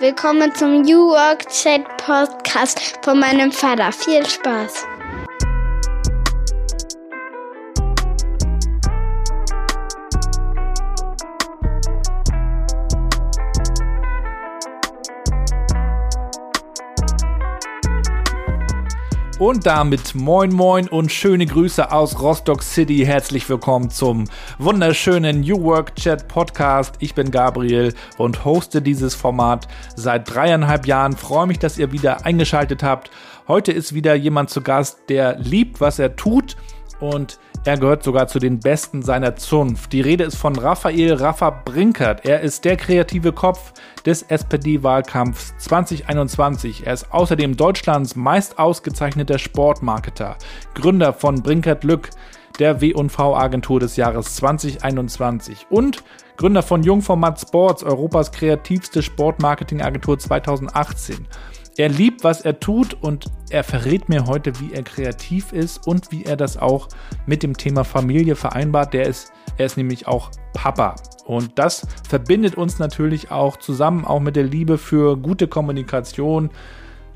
Willkommen zum New Work Chat Podcast von meinem Vater. Viel Spaß. Und damit moin moin und schöne Grüße aus Rostock City. Herzlich willkommen zum wunderschönen New Work Chat Podcast. Ich bin Gabriel und hoste dieses Format seit dreieinhalb Jahren. Freue mich, dass ihr wieder eingeschaltet habt. Heute ist wieder jemand zu Gast, der liebt, was er tut und er gehört sogar zu den Besten seiner Zunft. Die Rede ist von Raphael Raffa Brinkert. Er ist der kreative Kopf des SPD-Wahlkampfs 2021. Er ist außerdem Deutschlands meist ausgezeichneter Sportmarketer, Gründer von Brinkert Lück, der W&V-Agentur des Jahres 2021 und Gründer von Jungformat Sports, Europas kreativste Sportmarketingagentur 2018. Er liebt, was er tut und er verrät mir heute, wie er kreativ ist und wie er das auch mit dem Thema Familie vereinbart. Der ist, er ist nämlich auch Papa. Und das verbindet uns natürlich auch zusammen, auch mit der Liebe für gute Kommunikation.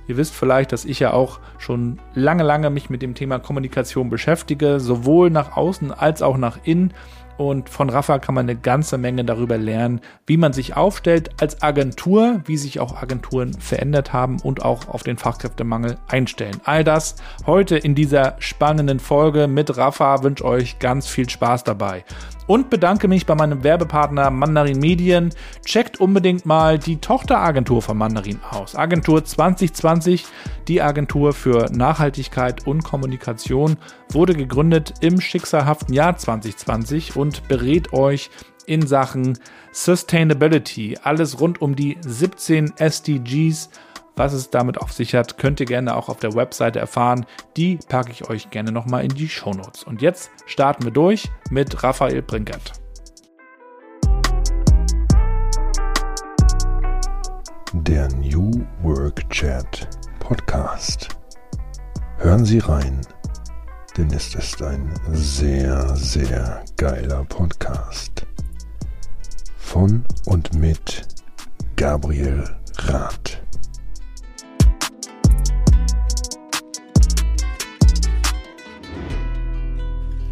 Ihr wisst vielleicht, dass ich ja auch schon lange, lange mich mit dem Thema Kommunikation beschäftige, sowohl nach außen als auch nach innen. Und von Rafa kann man eine ganze Menge darüber lernen, wie man sich aufstellt als Agentur, wie sich auch Agenturen verändert haben und auch auf den Fachkräftemangel einstellen. All das heute in dieser spannenden Folge mit Rafa wünsche euch ganz viel Spaß dabei und bedanke mich bei meinem Werbepartner Mandarin Medien. Checkt unbedingt mal die Tochteragentur von Mandarin aus. Agentur 2020, die Agentur für Nachhaltigkeit und Kommunikation, wurde gegründet im schicksalhaften Jahr 2020 und berät euch in Sachen Sustainability. Alles rund um die 17 SDGs was es damit auf sich hat, könnt ihr gerne auch auf der Webseite erfahren. Die packe ich euch gerne nochmal in die Shownotes. Und jetzt starten wir durch mit Raphael Brinkert. Der New Work Chat Podcast. Hören Sie rein, denn es ist ein sehr, sehr geiler Podcast. Von und mit Gabriel Rath.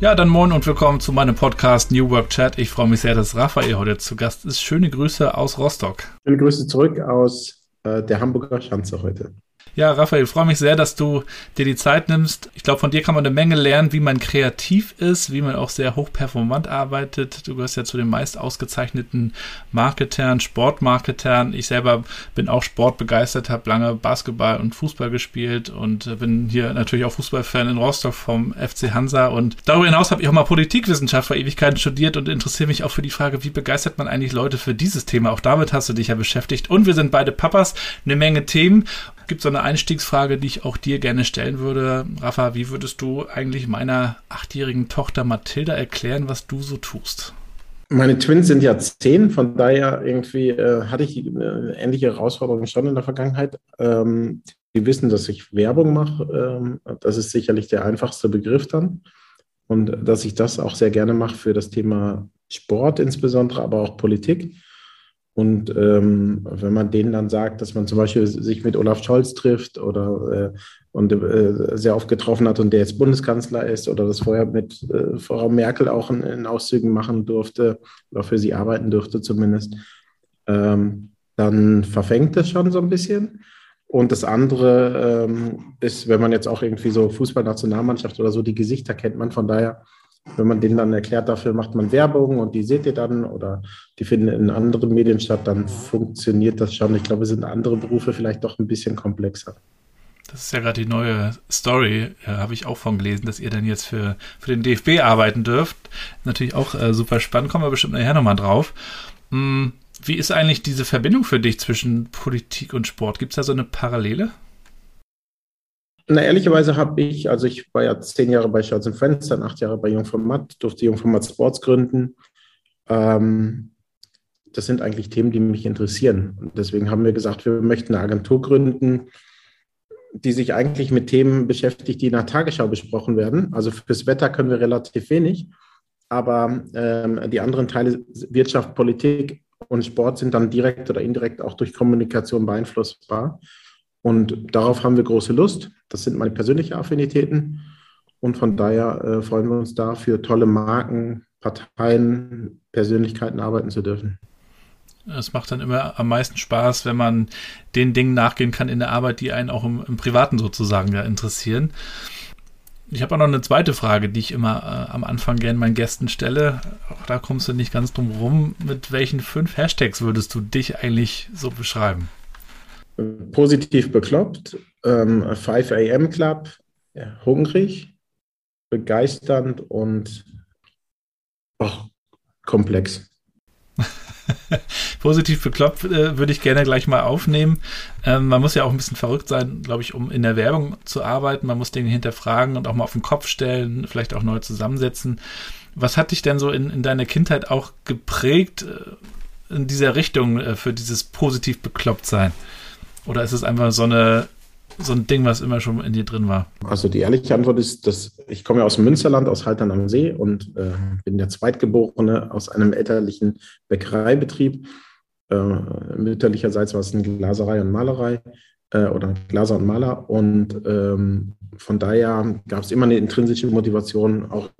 Ja, dann moin und willkommen zu meinem Podcast New Work Chat. Ich freue mich sehr, dass Raphael heute zu Gast ist. Schöne Grüße aus Rostock. Schöne Grüße zurück aus äh, der Hamburger Schanze heute. Ja, Raphael, freue mich sehr, dass du dir die Zeit nimmst. Ich glaube, von dir kann man eine Menge lernen, wie man kreativ ist, wie man auch sehr hochperformant arbeitet. Du gehörst ja zu den meist ausgezeichneten Marketern, Sportmarketern. Ich selber bin auch sportbegeistert, habe lange Basketball und Fußball gespielt und bin hier natürlich auch Fußballfan in Rostock vom FC Hansa. Und darüber hinaus habe ich auch mal Politikwissenschaft vor Ewigkeiten studiert und interessiere mich auch für die Frage, wie begeistert man eigentlich Leute für dieses Thema? Auch damit hast du dich ja beschäftigt. Und wir sind beide Papas, eine Menge Themen gibt so eine Einstiegsfrage, die ich auch dir gerne stellen würde. Rafa, wie würdest du eigentlich meiner achtjährigen Tochter Mathilda erklären, was du so tust? Meine Twins sind ja zehn, von daher irgendwie äh, hatte ich eine ähnliche Herausforderung schon in der Vergangenheit. Ähm, die wissen, dass ich Werbung mache. Ähm, das ist sicherlich der einfachste Begriff dann. Und dass ich das auch sehr gerne mache für das Thema Sport insbesondere, aber auch Politik. Und ähm, wenn man denen dann sagt, dass man zum Beispiel sich mit Olaf Scholz trifft oder äh, und äh, sehr oft getroffen hat und der jetzt Bundeskanzler ist oder das vorher mit äh, Frau Merkel auch in, in, Auszügen machen durfte oder für sie arbeiten durfte zumindest, ähm, dann verfängt das schon so ein bisschen. Und das andere ähm, ist, wenn man jetzt auch irgendwie so Fußballnationalmannschaft oder so, die Gesichter kennt man. Von daher wenn man denen dann erklärt, dafür macht man Werbung und die seht ihr dann oder die finden in anderen Medien statt, dann funktioniert das schon. Ich glaube, sind andere Berufe vielleicht doch ein bisschen komplexer. Das ist ja gerade die neue Story, äh, habe ich auch von gelesen, dass ihr dann jetzt für, für den DFB arbeiten dürft. Natürlich auch äh, super spannend, kommen wir bestimmt nachher nochmal drauf. Hm, wie ist eigentlich diese Verbindung für dich zwischen Politik und Sport? Gibt es da so eine Parallele? Na, ehrlicherweise habe ich, also ich war ja zehn Jahre bei Schatz und Fenster, acht Jahre bei Jungformat, durfte Jungformat Sports gründen. Ähm, das sind eigentlich Themen, die mich interessieren. Und deswegen haben wir gesagt, wir möchten eine Agentur gründen, die sich eigentlich mit Themen beschäftigt, die der Tagesschau besprochen werden. Also fürs Wetter können wir relativ wenig, aber ähm, die anderen Teile, Wirtschaft, Politik und Sport sind dann direkt oder indirekt auch durch Kommunikation beeinflussbar. Und darauf haben wir große Lust. Das sind meine persönlichen Affinitäten. Und von daher äh, freuen wir uns da, für tolle Marken, Parteien, Persönlichkeiten arbeiten zu dürfen. Es macht dann immer am meisten Spaß, wenn man den Dingen nachgehen kann in der Arbeit, die einen auch im, im Privaten sozusagen ja interessieren. Ich habe auch noch eine zweite Frage, die ich immer äh, am Anfang gerne meinen Gästen stelle. Auch da kommst du nicht ganz drum rum. Mit welchen fünf Hashtags würdest du dich eigentlich so beschreiben? Positiv bekloppt, ähm, 5 AM Club, ja, hungrig, begeisternd und oh, komplex. Positiv bekloppt äh, würde ich gerne gleich mal aufnehmen. Ähm, man muss ja auch ein bisschen verrückt sein, glaube ich, um in der Werbung zu arbeiten. Man muss Dinge hinterfragen und auch mal auf den Kopf stellen, vielleicht auch neu zusammensetzen. Was hat dich denn so in, in deiner Kindheit auch geprägt äh, in dieser Richtung äh, für dieses positiv bekloppt sein? Oder ist es einfach so eine so ein Ding, was immer schon in dir drin war? Also die ehrliche Antwort ist, dass ich komme ja aus Münsterland, aus Haltern am See und äh, bin der Zweitgeborene aus einem elterlichen Bäckereibetrieb. Äh, mütterlicherseits war es eine Glaserei und Malerei äh, oder Glaser und Maler und ähm, von daher gab es immer eine intrinsische Motivation, auch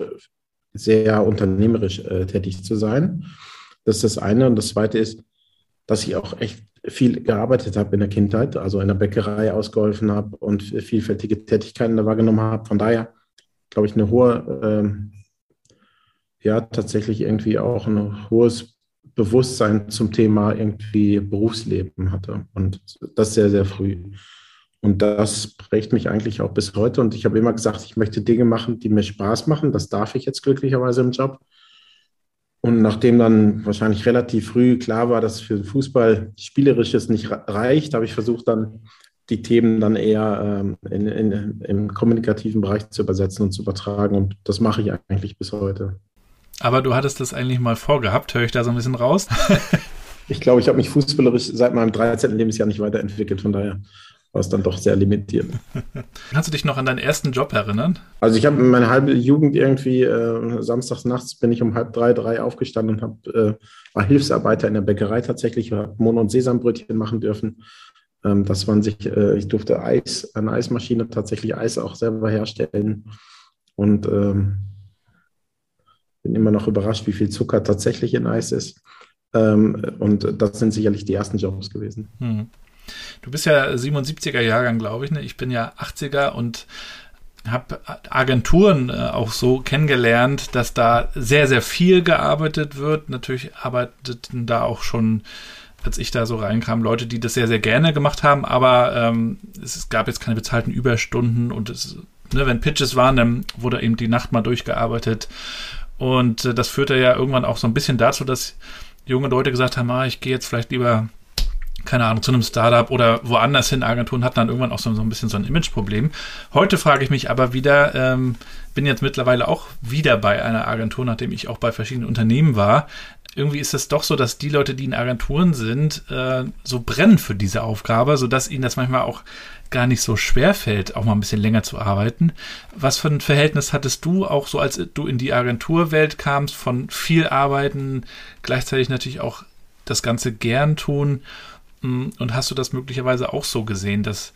sehr unternehmerisch äh, tätig zu sein. Das ist das eine. Und das zweite ist, dass ich auch echt viel gearbeitet habe in der Kindheit, also in der Bäckerei ausgeholfen habe und vielfältige Tätigkeiten da wahrgenommen habe. Von daher glaube ich, eine hohe, ähm, ja, tatsächlich irgendwie auch ein hohes Bewusstsein zum Thema irgendwie Berufsleben hatte. Und das sehr, sehr früh. Und das prägt mich eigentlich auch bis heute. Und ich habe immer gesagt, ich möchte Dinge machen, die mir Spaß machen. Das darf ich jetzt glücklicherweise im Job. Und nachdem dann wahrscheinlich relativ früh klar war, dass für Fußball Spielerisches nicht reicht, habe ich versucht dann die Themen dann eher ähm, in, in, im kommunikativen Bereich zu übersetzen und zu übertragen. Und das mache ich eigentlich bis heute. Aber du hattest das eigentlich mal vorgehabt, höre ich da so ein bisschen raus? ich glaube, ich habe mich fußballerisch seit meinem 13. Lebensjahr nicht weiterentwickelt, von daher war es dann doch sehr limitiert. Kannst du dich noch an deinen ersten Job erinnern? Also ich habe meine halbe Jugend irgendwie, äh, samstags nachts bin ich um halb drei, drei aufgestanden und hab, äh, war Hilfsarbeiter in der Bäckerei tatsächlich, habe Mohn- und Sesambrötchen machen dürfen. Ähm, dass man sich, äh, ich durfte Eis, eine Eismaschine tatsächlich Eis auch selber herstellen und ähm, bin immer noch überrascht, wie viel Zucker tatsächlich in Eis ist. Ähm, und das sind sicherlich die ersten Jobs gewesen. Hm. Du bist ja 77er Jahrgang, glaube ich. Ne? Ich bin ja 80er und habe Agenturen äh, auch so kennengelernt, dass da sehr, sehr viel gearbeitet wird. Natürlich arbeiteten da auch schon, als ich da so reinkam, Leute, die das sehr, sehr gerne gemacht haben, aber ähm, es gab jetzt keine bezahlten Überstunden und es, ne, wenn Pitches waren, dann wurde eben die Nacht mal durchgearbeitet. Und äh, das führte ja irgendwann auch so ein bisschen dazu, dass junge Leute gesagt haben, ah, ich gehe jetzt vielleicht lieber keine Ahnung, zu einem Startup oder woanders hin. Agenturen hatten dann irgendwann auch so, so ein bisschen so ein Imageproblem. Heute frage ich mich aber wieder, ähm, bin jetzt mittlerweile auch wieder bei einer Agentur, nachdem ich auch bei verschiedenen Unternehmen war. Irgendwie ist es doch so, dass die Leute, die in Agenturen sind, äh, so brennen für diese Aufgabe, sodass ihnen das manchmal auch gar nicht so schwer fällt, auch mal ein bisschen länger zu arbeiten. Was für ein Verhältnis hattest du auch so, als du in die Agenturwelt kamst, von viel Arbeiten, gleichzeitig natürlich auch das Ganze gern tun und hast du das möglicherweise auch so gesehen, dass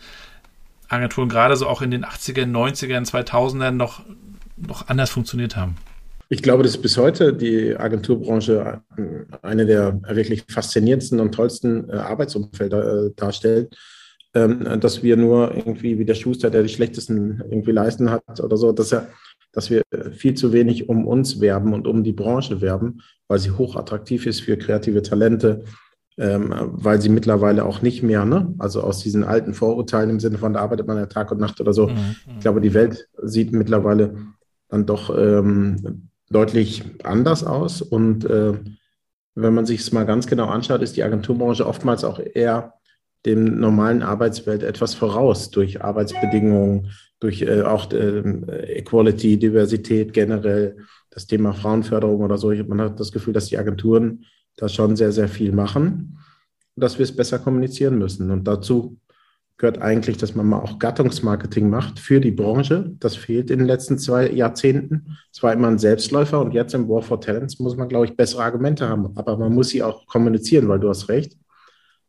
Agenturen gerade so auch in den 80ern, 90ern, 2000ern noch, noch anders funktioniert haben? Ich glaube, dass bis heute die Agenturbranche eine der wirklich faszinierendsten und tollsten äh, Arbeitsumfelder äh, darstellt. Ähm, dass wir nur irgendwie wie der Schuster, der die schlechtesten irgendwie leisten hat oder so, dass, er, dass wir viel zu wenig um uns werben und um die Branche werben, weil sie hochattraktiv ist für kreative Talente, ähm, weil sie mittlerweile auch nicht mehr, ne? also aus diesen alten Vorurteilen im Sinne von, da arbeitet man ja Tag und Nacht oder so. Mhm. Ich glaube, die Welt sieht mittlerweile dann doch ähm, deutlich anders aus. Und äh, wenn man sich es mal ganz genau anschaut, ist die Agenturbranche oftmals auch eher dem normalen Arbeitswelt etwas voraus durch Arbeitsbedingungen, durch äh, auch äh, Equality, Diversität generell, das Thema Frauenförderung oder so. Man hat das Gefühl, dass die Agenturen da schon sehr, sehr viel machen, dass wir es besser kommunizieren müssen. Und dazu gehört eigentlich, dass man mal auch Gattungsmarketing macht für die Branche. Das fehlt in den letzten zwei Jahrzehnten. Es war immer ein Selbstläufer und jetzt im War for Talents muss man, glaube ich, bessere Argumente haben. Aber man muss sie auch kommunizieren, weil du hast recht.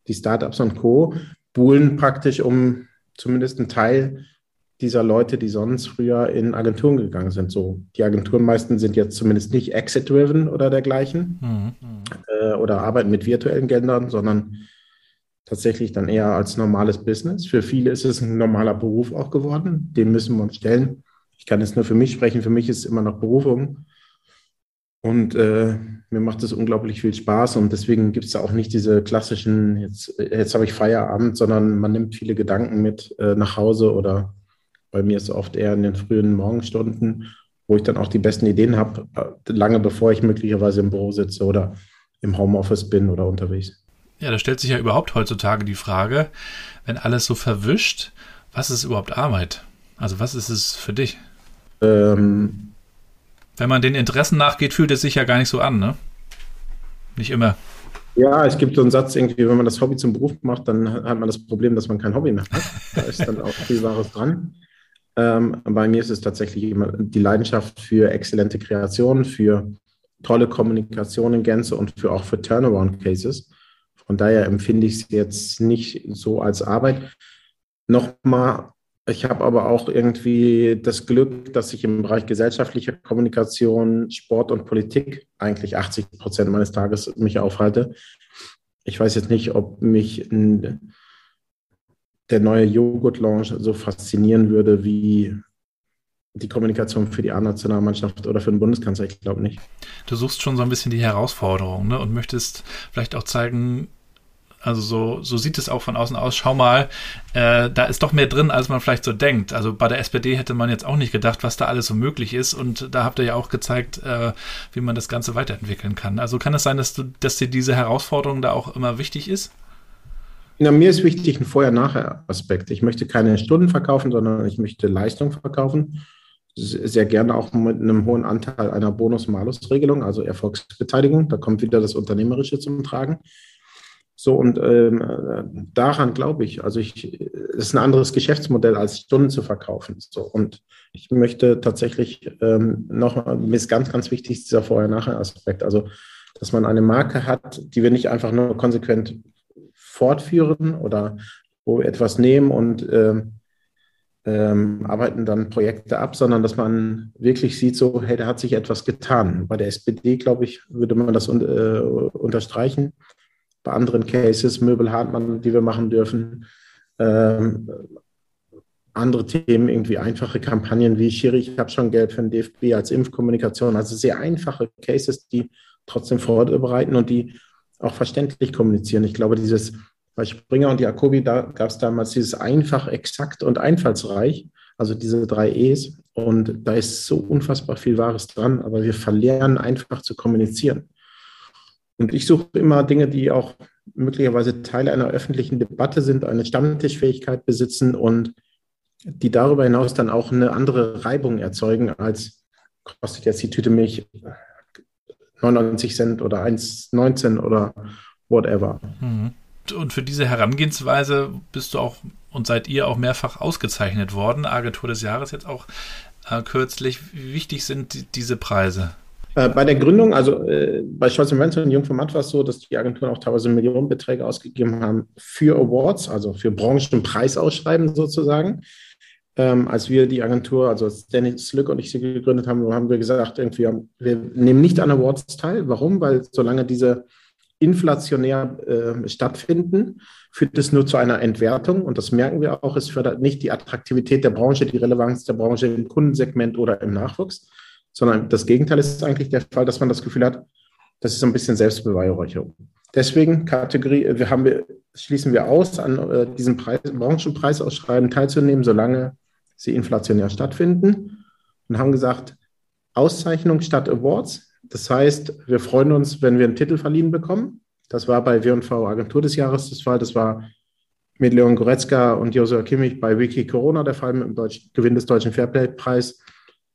Die Startups und Co. buhlen praktisch um zumindest einen Teil dieser Leute, die sonst früher in Agenturen gegangen sind. So, die Agenturen meisten sind jetzt zumindest nicht exit-driven oder dergleichen mhm. äh, oder arbeiten mit virtuellen Geldern, sondern tatsächlich dann eher als normales Business. Für viele ist es ein normaler Beruf auch geworden. Den müssen wir uns stellen. Ich kann jetzt nur für mich sprechen. Für mich ist es immer noch Berufung. Und äh, mir macht es unglaublich viel Spaß. Und deswegen gibt es da auch nicht diese klassischen, jetzt, jetzt habe ich Feierabend, sondern man nimmt viele Gedanken mit äh, nach Hause oder bei mir ist es oft eher in den frühen Morgenstunden, wo ich dann auch die besten Ideen habe, äh, lange bevor ich möglicherweise im Büro sitze oder im Homeoffice bin oder unterwegs. Ja, da stellt sich ja überhaupt heutzutage die Frage, wenn alles so verwischt, was ist überhaupt Arbeit? Also was ist es für dich? Ähm, wenn man den Interessen nachgeht, fühlt es sich ja gar nicht so an, ne? Nicht immer. Ja, es gibt so einen Satz irgendwie, wenn man das Hobby zum Beruf macht, dann hat man das Problem, dass man kein Hobby mehr hat. Da ist dann auch viel Wahres dran. Ähm, bei mir ist es tatsächlich immer die Leidenschaft für exzellente Kreation, für tolle Kommunikation in Gänze und für auch für Turnaround-Cases. Von daher empfinde ich es jetzt nicht so als Arbeit. Nochmal, ich habe aber auch irgendwie das Glück, dass ich im Bereich gesellschaftlicher Kommunikation, Sport und Politik eigentlich 80 Prozent meines Tages mich aufhalte. Ich weiß jetzt nicht, ob mich der neue Joghurt-Launch so faszinieren würde wie die Kommunikation für die A-Nationalmannschaft oder für den Bundeskanzler, ich glaube nicht. Du suchst schon so ein bisschen die Herausforderung ne? und möchtest vielleicht auch zeigen, also so, so sieht es auch von außen aus. Schau mal, äh, da ist doch mehr drin, als man vielleicht so denkt. Also bei der SPD hätte man jetzt auch nicht gedacht, was da alles so möglich ist. Und da habt ihr ja auch gezeigt, äh, wie man das Ganze weiterentwickeln kann. Also kann es sein, dass du, dass dir diese Herausforderung da auch immer wichtig ist? Na, mir ist wichtig ein Vorher-Nachher-Aspekt. Ich möchte keine Stunden verkaufen, sondern ich möchte Leistung verkaufen. Sehr gerne auch mit einem hohen Anteil einer Bonus-Malus-Regelung, also Erfolgsbeteiligung. Da kommt wieder das Unternehmerische zum Tragen. So, und ähm, daran glaube ich. Also ich, es ist ein anderes Geschäftsmodell, als Stunden zu verkaufen. So, und ich möchte tatsächlich ähm, noch, mir ist ganz, ganz wichtig dieser Vorher-Nachher-Aspekt. Also, dass man eine Marke hat, die wir nicht einfach nur konsequent fortführen oder wo wir etwas nehmen und ähm, ähm, arbeiten dann Projekte ab, sondern dass man wirklich sieht, so, hey, da hat sich etwas getan. Bei der SPD, glaube ich, würde man das un äh, unterstreichen bei anderen Cases, Möbel Hartmann, die wir machen dürfen, ähm, andere Themen, irgendwie einfache Kampagnen wie Schiri, ich habe schon Geld für den DFB als Impfkommunikation, also sehr einfache Cases, die trotzdem Freude bereiten und die auch verständlich kommunizieren. Ich glaube, dieses bei Springer und Jacobi, da gab es damals dieses einfach, exakt und einfallsreich, also diese drei E's. Und da ist so unfassbar viel Wahres dran, aber wir verlernen einfach zu kommunizieren. Und ich suche immer Dinge, die auch möglicherweise Teile einer öffentlichen Debatte sind, eine Stammtischfähigkeit besitzen und die darüber hinaus dann auch eine andere Reibung erzeugen, als kostet jetzt die Tüte Milch 99 Cent oder 1,19 oder whatever. Mhm. Und für diese Herangehensweise bist du auch und seid ihr auch mehrfach ausgezeichnet worden. Agentur des Jahres jetzt auch äh, kürzlich. Wie wichtig sind die, diese Preise? Äh, bei der Gründung, also äh, bei Scholz Wenzel und Jungformat war es so, dass die Agenturen auch teilweise Millionenbeträge ausgegeben haben für Awards, also für Branchenpreisausschreiben sozusagen. Ähm, als wir die Agentur, also als Dennis Lück und ich sie gegründet haben, haben wir gesagt, irgendwie, wir nehmen nicht an Awards teil. Warum? Weil solange diese inflationär äh, stattfinden, führt es nur zu einer Entwertung. Und das merken wir auch, es fördert nicht die Attraktivität der Branche, die Relevanz der Branche im Kundensegment oder im Nachwuchs sondern das Gegenteil ist eigentlich der Fall, dass man das Gefühl hat, das ist so ein bisschen Selbstbeweihräucherung. Deswegen Kategorie, wir haben schließen wir aus, an äh, diesem Preis, Branchenpreisausschreiben teilzunehmen, solange sie inflationär stattfinden und haben gesagt, Auszeichnung statt Awards. Das heißt, wir freuen uns, wenn wir einen Titel verliehen bekommen. Das war bei W&V Agentur des Jahres das Fall. Das war mit Leon Goretzka und Josua Kimmich bei Wiki Corona der Fall mit dem Deutsch, Gewinn des Deutschen Fairplay-Preis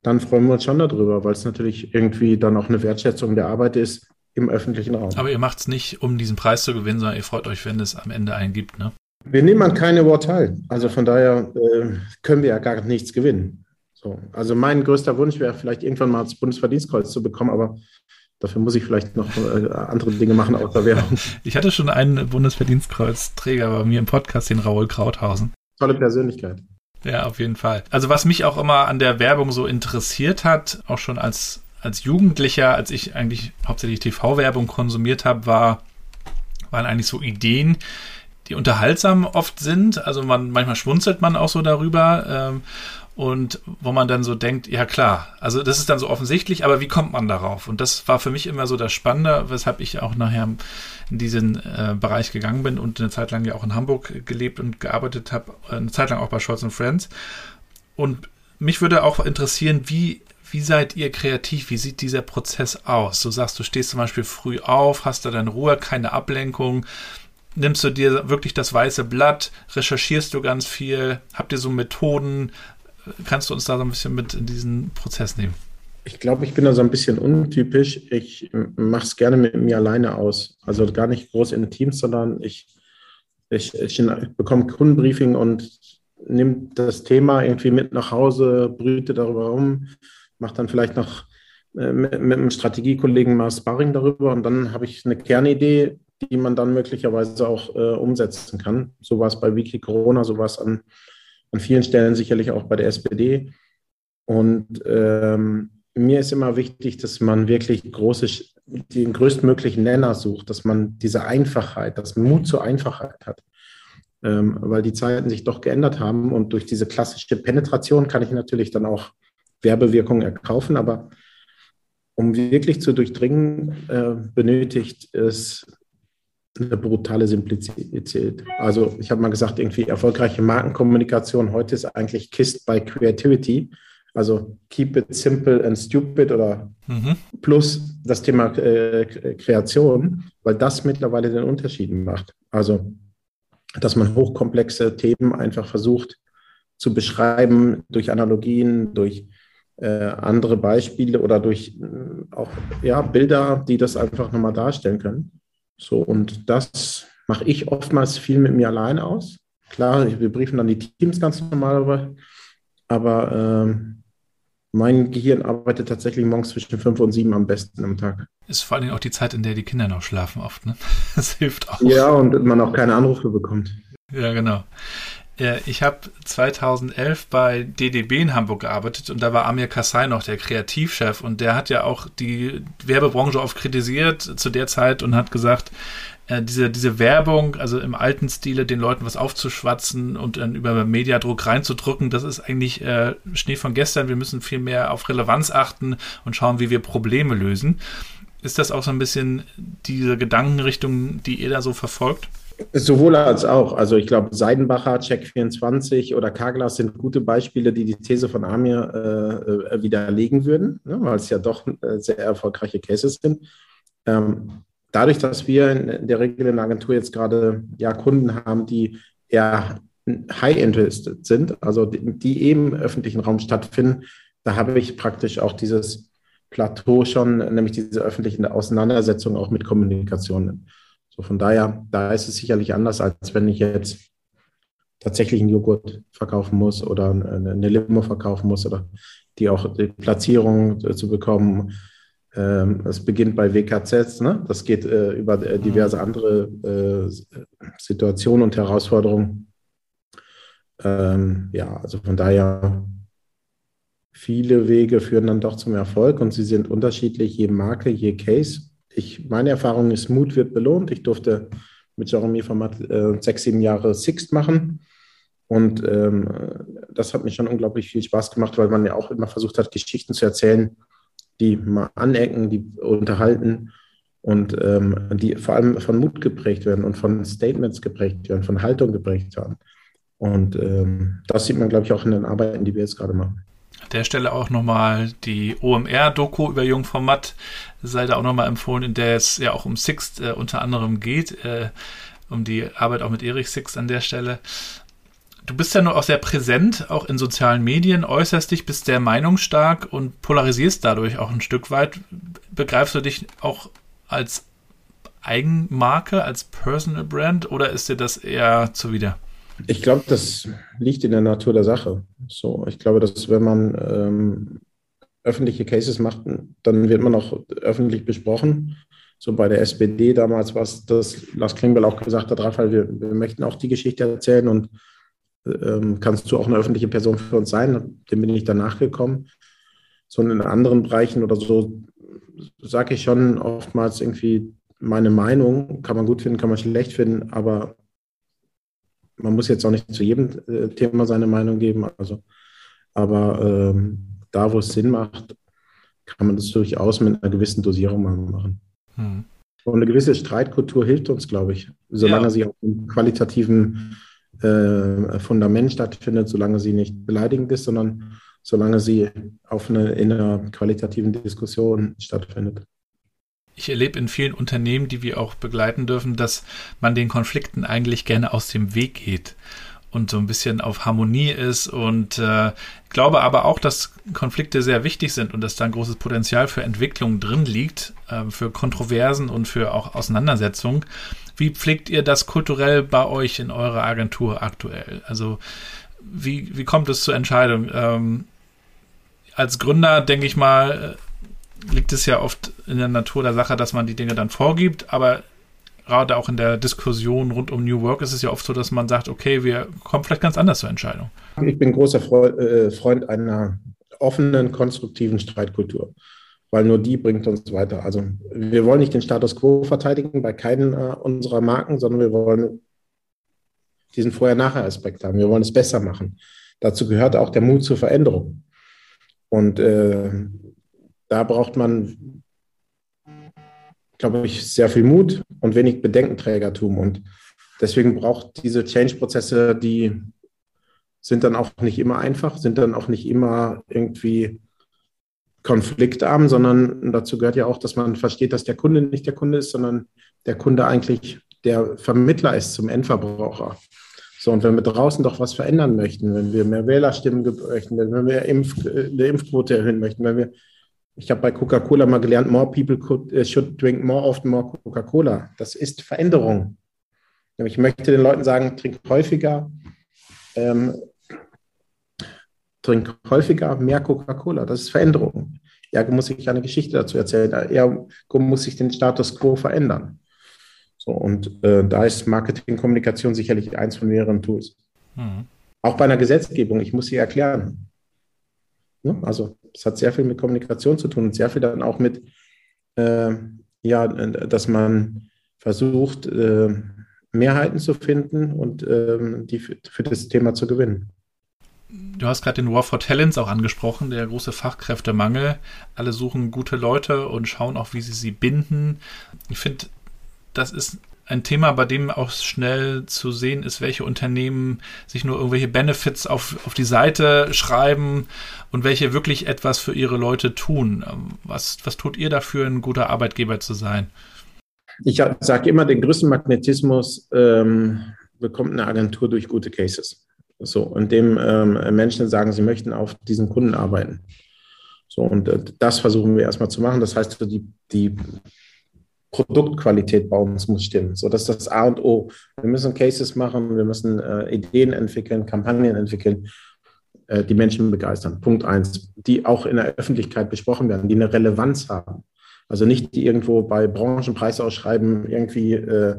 dann freuen wir uns schon darüber, weil es natürlich irgendwie dann auch eine Wertschätzung der Arbeit ist im öffentlichen Raum. Aber ihr macht es nicht, um diesen Preis zu gewinnen, sondern ihr freut euch, wenn es am Ende einen gibt, ne? Wir nehmen an keine Award teil. Also von daher äh, können wir ja gar nichts gewinnen. So. Also mein größter Wunsch wäre vielleicht irgendwann mal das Bundesverdienstkreuz zu bekommen, aber dafür muss ich vielleicht noch äh, andere Dinge machen außer Werbung. Ich hatte schon einen Bundesverdienstkreuzträger bei mir im Podcast, den Raoul Krauthausen. Tolle Persönlichkeit. Ja, auf jeden Fall. Also was mich auch immer an der Werbung so interessiert hat, auch schon als, als Jugendlicher, als ich eigentlich hauptsächlich TV-Werbung konsumiert habe, war, waren eigentlich so Ideen, die unterhaltsam oft sind. Also man, manchmal schmunzelt man auch so darüber. Ähm, und wo man dann so denkt, ja klar, also das ist dann so offensichtlich, aber wie kommt man darauf? Und das war für mich immer so das Spannende, weshalb ich auch nachher in diesen äh, Bereich gegangen bin und eine Zeit lang ja auch in Hamburg gelebt und gearbeitet habe, eine Zeit lang auch bei Scholz Friends. Und mich würde auch interessieren, wie, wie seid ihr kreativ? Wie sieht dieser Prozess aus? Du sagst, du stehst zum Beispiel früh auf, hast da deine Ruhe, keine Ablenkung nimmst du dir wirklich das weiße Blatt, recherchierst du ganz viel, habt ihr so Methoden, kannst du uns da so ein bisschen mit in diesen Prozess nehmen? Ich glaube, ich bin da so ein bisschen untypisch. Ich mache es gerne mit mir alleine aus. Also gar nicht groß in Teams, sondern ich, ich, ich bekomme Kundenbriefing und nehme das Thema irgendwie mit nach Hause, brüte darüber rum, mache dann vielleicht noch äh, mit, mit einem Strategiekollegen mal Sparring darüber und dann habe ich eine Kernidee, die man dann möglicherweise auch äh, umsetzen kann. So war es bei Wiki Corona, so war es an an vielen Stellen sicherlich auch bei der SPD. Und ähm, mir ist immer wichtig, dass man wirklich große, den größtmöglichen Nenner sucht, dass man diese Einfachheit, das Mut zur Einfachheit hat. Ähm, weil die Zeiten sich doch geändert haben und durch diese klassische Penetration kann ich natürlich dann auch Werbewirkungen erkaufen, aber um wirklich zu durchdringen, äh, benötigt es eine brutale Simplizität. Also ich habe mal gesagt, irgendwie erfolgreiche Markenkommunikation heute ist eigentlich Kissed by Creativity. Also keep it simple and stupid oder mhm. plus das Thema äh, Kreation, weil das mittlerweile den Unterschied macht. Also dass man hochkomplexe Themen einfach versucht zu beschreiben durch Analogien, durch äh, andere Beispiele oder durch äh, auch ja, Bilder, die das einfach nochmal darstellen können. So, und das mache ich oftmals viel mit mir alleine aus. Klar, wir briefen dann die Teams ganz normal, aber ähm, mein Gehirn arbeitet tatsächlich morgens zwischen fünf und sieben am besten am Tag. Ist vor allem auch die Zeit, in der die Kinder noch schlafen oft, ne? Das hilft auch. Ja, und man auch keine Anrufe bekommt. Ja, genau. Ich habe 2011 bei DDB in Hamburg gearbeitet und da war Amir Kassai noch der Kreativchef und der hat ja auch die Werbebranche oft kritisiert zu der Zeit und hat gesagt, äh, diese, diese Werbung, also im alten Stile den Leuten was aufzuschwatzen und dann über Mediadruck reinzudrücken, das ist eigentlich äh, Schnee von gestern. Wir müssen viel mehr auf Relevanz achten und schauen, wie wir Probleme lösen. Ist das auch so ein bisschen diese Gedankenrichtung, die ihr da so verfolgt? Sowohl als auch. Also ich glaube, Seidenbacher, Check24 oder Kaglas sind gute Beispiele, die die These von Amir äh, äh, widerlegen würden, ne, weil es ja doch äh, sehr erfolgreiche Cases sind. Ähm, dadurch, dass wir in der Regel in der Agentur jetzt gerade ja, Kunden haben, die eher high-interested sind, also die, die eben im öffentlichen Raum stattfinden, da habe ich praktisch auch dieses Plateau schon, nämlich diese öffentlichen Auseinandersetzungen auch mit Kommunikation. So von daher, da ist es sicherlich anders, als wenn ich jetzt tatsächlich einen Joghurt verkaufen muss oder eine Limo verkaufen muss oder die auch die Platzierung zu bekommen. Ähm, es beginnt bei WKZs, ne? das geht äh, über äh, diverse andere äh, Situationen und Herausforderungen. Ähm, ja, also von daher, viele Wege führen dann doch zum Erfolg und sie sind unterschiedlich, je Marke, je Case ich, meine Erfahrung ist, Mut wird belohnt. Ich durfte mit Jeremy Format äh, sechs, sieben Jahre Sixt machen. Und ähm, das hat mir schon unglaublich viel Spaß gemacht, weil man ja auch immer versucht hat, Geschichten zu erzählen, die mal anecken, die unterhalten und ähm, die vor allem von Mut geprägt werden und von Statements geprägt werden, von Haltung geprägt werden. Und ähm, das sieht man, glaube ich, auch in den Arbeiten, die wir jetzt gerade machen der Stelle auch nochmal die OMR-Doku über Jungformat sei da auch nochmal empfohlen, in der es ja auch um Sixt äh, unter anderem geht, äh, um die Arbeit auch mit Erich Sixt an der Stelle. Du bist ja nur auch sehr präsent, auch in sozialen Medien, äußerst dich, bist sehr meinungsstark und polarisierst dadurch auch ein Stück weit. Begreifst du dich auch als Eigenmarke, als Personal Brand oder ist dir das eher zuwider? Ich glaube, das liegt in der Natur der Sache. So, ich glaube, dass wenn man ähm, öffentliche Cases macht, dann wird man auch öffentlich besprochen. So bei der SPD damals war es, dass Lars Klingbeil auch gesagt hat, Raphael, wir, wir möchten auch die Geschichte erzählen und ähm, kannst du auch eine öffentliche Person für uns sein? Dem bin ich danach gekommen. So in anderen Bereichen oder so sage ich schon oftmals irgendwie meine Meinung. Kann man gut finden, kann man schlecht finden, aber man muss jetzt auch nicht zu jedem äh, Thema seine Meinung geben. Also, aber ähm, da, wo es Sinn macht, kann man das durchaus mit einer gewissen Dosierung mal machen. Hm. Und eine gewisse Streitkultur hilft uns, glaube ich, solange ja. sie auf einem qualitativen äh, Fundament stattfindet, solange sie nicht beleidigend ist, sondern solange sie auf eine, in einer qualitativen Diskussion stattfindet. Ich erlebe in vielen Unternehmen, die wir auch begleiten dürfen, dass man den Konflikten eigentlich gerne aus dem Weg geht und so ein bisschen auf Harmonie ist und äh, glaube aber auch, dass Konflikte sehr wichtig sind und dass da ein großes Potenzial für Entwicklung drin liegt, äh, für Kontroversen und für auch Auseinandersetzungen. Wie pflegt ihr das kulturell bei euch in eurer Agentur aktuell? Also wie, wie kommt es zur Entscheidung? Ähm, als Gründer, denke ich mal, liegt es ja oft in der Natur der Sache, dass man die Dinge dann vorgibt, aber gerade auch in der Diskussion rund um New Work ist es ja oft so, dass man sagt, okay, wir kommen vielleicht ganz anders zur Entscheidung. Ich bin großer äh, Freund einer offenen, konstruktiven Streitkultur, weil nur die bringt uns weiter. Also wir wollen nicht den Status quo verteidigen bei keinen äh, unserer Marken, sondern wir wollen diesen Vorher-Nachher-Aspekt haben. Wir wollen es besser machen. Dazu gehört auch der Mut zur Veränderung. Und äh, da braucht man, glaube ich, sehr viel Mut und wenig Bedenkenträgertum. Und deswegen braucht diese Change-Prozesse, die sind dann auch nicht immer einfach, sind dann auch nicht immer irgendwie konfliktarm, sondern dazu gehört ja auch, dass man versteht, dass der Kunde nicht der Kunde ist, sondern der Kunde eigentlich der Vermittler ist zum Endverbraucher. So, und wenn wir draußen doch was verändern möchten, wenn wir mehr Wählerstimmen möchten, wenn wir Impf, eine Impfquote erhöhen möchten, wenn wir, ich habe bei Coca-Cola mal gelernt, more people could, uh, should drink more often more Coca-Cola. Das ist Veränderung. Ich möchte den Leuten sagen, trink häufiger, ähm, trink häufiger mehr Coca-Cola. Das ist Veränderung. Ja, muss ich eine Geschichte dazu erzählen. Er muss sich den Status quo verändern. So, und äh, da ist Marketing, Kommunikation sicherlich eins von mehreren Tools. Mhm. Auch bei einer Gesetzgebung, ich muss sie erklären. Ne? Also es hat sehr viel mit Kommunikation zu tun und sehr viel dann auch mit, äh, ja, dass man versucht, äh, Mehrheiten zu finden und ähm, die für, für das Thema zu gewinnen. Du hast gerade den War for Talents auch angesprochen, der große Fachkräftemangel. Alle suchen gute Leute und schauen auch, wie sie sie binden. Ich finde, das ist ein Thema, bei dem auch schnell zu sehen ist, welche Unternehmen sich nur irgendwelche Benefits auf, auf die Seite schreiben und welche wirklich etwas für ihre Leute tun. Was, was tut ihr dafür, ein guter Arbeitgeber zu sein? Ich sage immer, den größten Magnetismus ähm, bekommt eine Agentur durch gute Cases. So, indem ähm, Menschen sagen, sie möchten auf diesen Kunden arbeiten. So, und äh, das versuchen wir erstmal zu machen. Das heißt, die, die Produktqualität bei uns muss stimmen. So, das ist das A und O. Wir müssen Cases machen, wir müssen äh, Ideen entwickeln, Kampagnen entwickeln, äh, die Menschen begeistern. Punkt eins. Die auch in der Öffentlichkeit besprochen werden, die eine Relevanz haben. Also nicht die irgendwo bei Branchenpreisausschreiben irgendwie äh,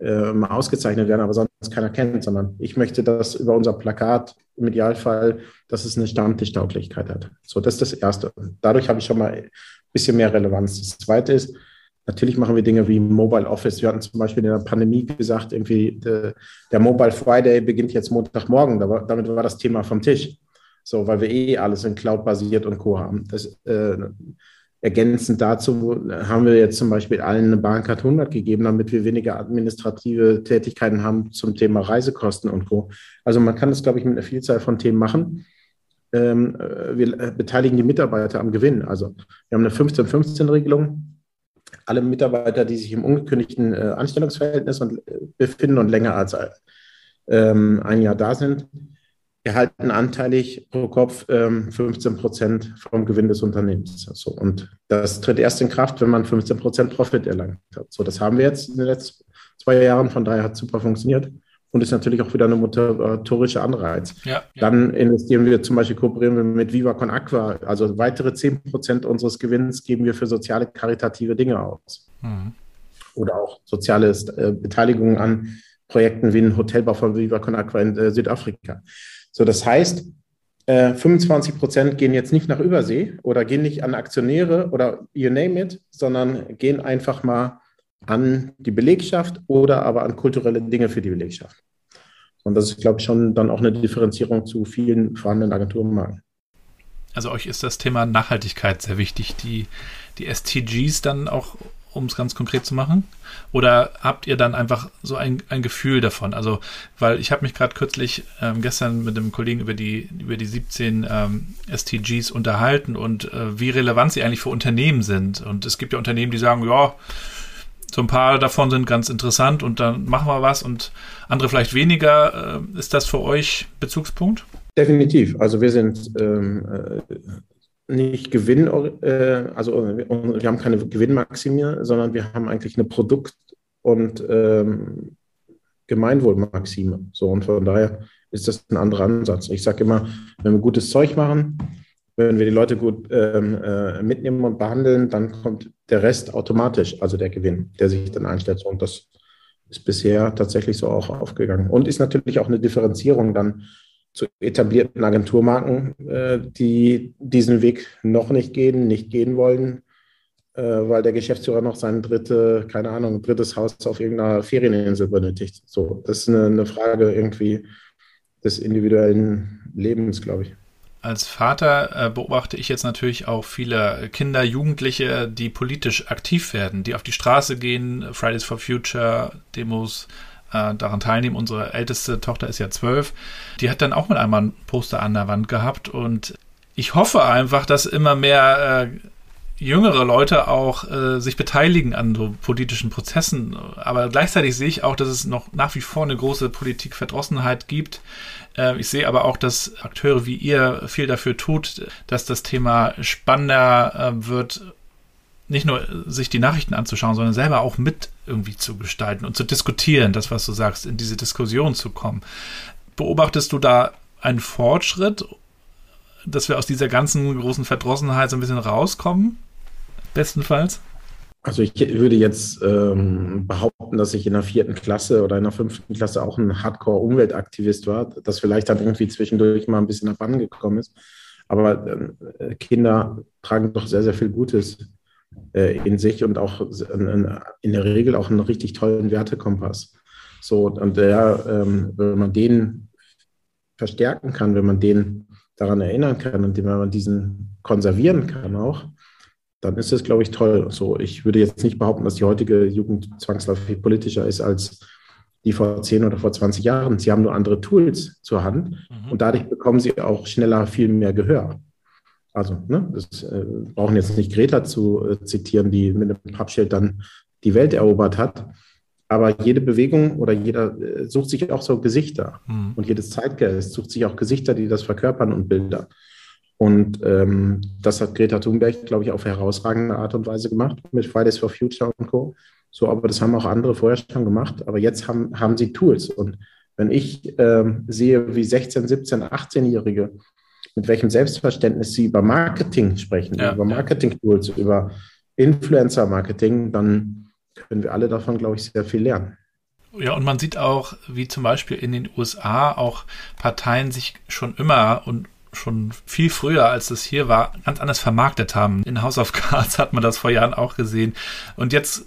äh, mal ausgezeichnet werden, aber sonst keiner kennt, sondern ich möchte, dass über unser Plakat im Idealfall, dass es eine Stammtischtauglichkeit hat. So, das ist das Erste. Dadurch habe ich schon mal ein bisschen mehr Relevanz. Das Zweite ist, Natürlich machen wir Dinge wie Mobile Office. Wir hatten zum Beispiel in der Pandemie gesagt, irgendwie der, der Mobile Friday beginnt jetzt Montagmorgen. Da damit war das Thema vom Tisch. So, weil wir eh alles in Cloud basiert und Co. haben. Das, äh, ergänzend dazu haben wir jetzt zum Beispiel allen eine Bahncard 100 gegeben, damit wir weniger administrative Tätigkeiten haben zum Thema Reisekosten und Co. Also man kann das, glaube ich, mit einer Vielzahl von Themen machen. Ähm, äh, wir äh, beteiligen die Mitarbeiter am Gewinn. Also wir haben eine 15-15-Regelung alle Mitarbeiter, die sich im ungekündigten äh, Anstellungsverhältnis und, äh, befinden und länger als ähm, ein Jahr da sind, erhalten anteilig pro Kopf ähm, 15 Prozent vom Gewinn des Unternehmens. So, und das tritt erst in Kraft, wenn man 15 Prozent Profit erlangt hat. So, das haben wir jetzt in den letzten zwei Jahren, von daher hat es super funktioniert und ist natürlich auch wieder eine motorische Anreiz. Ja, ja. Dann investieren wir zum Beispiel, kooperieren wir mit Viva Con Aqua, also weitere 10 Prozent unseres Gewinns geben wir für soziale, karitative Dinge aus. Mhm. Oder auch soziale äh, Beteiligungen an Projekten wie ein Hotelbau von Viva Con Aqua in äh, Südafrika. So, das heißt, äh, 25 Prozent gehen jetzt nicht nach Übersee oder gehen nicht an Aktionäre oder you name it, sondern gehen einfach mal an die Belegschaft oder aber an kulturelle Dinge für die Belegschaft. Und das ist, glaube ich, schon dann auch eine Differenzierung zu vielen vorhandenen Agenturenmarken. Also euch ist das Thema Nachhaltigkeit sehr wichtig, die, die STGs dann auch um es ganz konkret zu machen? Oder habt ihr dann einfach so ein, ein Gefühl davon? Also, weil ich habe mich gerade kürzlich ähm, gestern mit einem Kollegen über die, über die 17 ähm, STGs unterhalten und äh, wie relevant sie eigentlich für Unternehmen sind. Und es gibt ja Unternehmen, die sagen, ja, so ein paar davon sind ganz interessant und dann machen wir was und andere vielleicht weniger. Äh, ist das für euch Bezugspunkt? Definitiv. Also wir sind ähm, äh, nicht Gewinn, äh, also wir haben keine Gewinnmaxime, sondern wir haben eigentlich eine Produkt- und ähm, Gemeinwohlmaxime. So und von daher ist das ein anderer Ansatz. Ich sage immer, wenn wir gutes Zeug machen, wenn wir die Leute gut ähm, äh, mitnehmen und behandeln, dann kommt der Rest automatisch, also der Gewinn, der sich dann einstellt. Und das ist bisher tatsächlich so auch aufgegangen. Und ist natürlich auch eine Differenzierung dann zu etablierten Agenturmarken, äh, die diesen Weg noch nicht gehen, nicht gehen wollen, äh, weil der Geschäftsführer noch sein dritte, keine Ahnung, drittes Haus auf irgendeiner Ferieninsel benötigt. So, das ist eine, eine Frage irgendwie des individuellen Lebens, glaube ich. Als Vater äh, beobachte ich jetzt natürlich auch viele Kinder, Jugendliche, die politisch aktiv werden, die auf die Straße gehen, Fridays for Future, Demos äh, daran teilnehmen. Unsere älteste Tochter ist ja zwölf. Die hat dann auch mit einmal ein Poster an der Wand gehabt und ich hoffe einfach, dass immer mehr äh, jüngere Leute auch äh, sich beteiligen an so politischen Prozessen. Aber gleichzeitig sehe ich auch, dass es noch nach wie vor eine große Politikverdrossenheit gibt. Äh, ich sehe aber auch, dass Akteure wie ihr viel dafür tut, dass das Thema spannender äh, wird nicht nur sich die Nachrichten anzuschauen, sondern selber auch mit irgendwie zu gestalten und zu diskutieren, das, was du sagst, in diese Diskussion zu kommen. Beobachtest du da einen Fortschritt, dass wir aus dieser ganzen großen Verdrossenheit so ein bisschen rauskommen? Bestenfalls? Also ich würde jetzt ähm, behaupten, dass ich in der vierten Klasse oder in der fünften Klasse auch ein Hardcore-Umweltaktivist war, das vielleicht dann irgendwie zwischendurch mal ein bisschen abhandengekommen ist. Aber äh, Kinder tragen doch sehr, sehr viel Gutes äh, in sich und auch in der Regel auch einen richtig tollen Wertekompass. So, und der, ähm, wenn man den verstärken kann, wenn man den daran erinnern kann und wenn man diesen konservieren kann auch, dann ist es, glaube ich, toll. So, ich würde jetzt nicht behaupten, dass die heutige Jugend zwangsläufig politischer ist als die vor 10 oder vor 20 Jahren. Sie haben nur andere Tools zur Hand mhm. und dadurch bekommen sie auch schneller viel mehr Gehör. Also, ne, das äh, brauchen jetzt nicht Greta zu äh, zitieren, die mit einem Pappschild dann die Welt erobert hat. Aber jede Bewegung oder jeder äh, sucht sich auch so Gesichter. Mhm. Und jedes Zeitgeist sucht sich auch Gesichter, die das verkörpern und Bilder. Und ähm, das hat Greta Thunberg, glaube ich, auf herausragende Art und Weise gemacht mit Fridays for Future und Co. So, aber das haben auch andere vorher schon gemacht. Aber jetzt haben, haben sie Tools. Und wenn ich ähm, sehe, wie 16, 17, 18-Jährige mit welchem Selbstverständnis sie über Marketing sprechen, ja, über Marketing-Tools, über Influencer-Marketing, dann können wir alle davon, glaube ich, sehr viel lernen. Ja, und man sieht auch, wie zum Beispiel in den USA auch Parteien sich schon immer und schon viel früher, als das hier war, ganz anders vermarktet haben. In House of Cards hat man das vor Jahren auch gesehen. Und jetzt,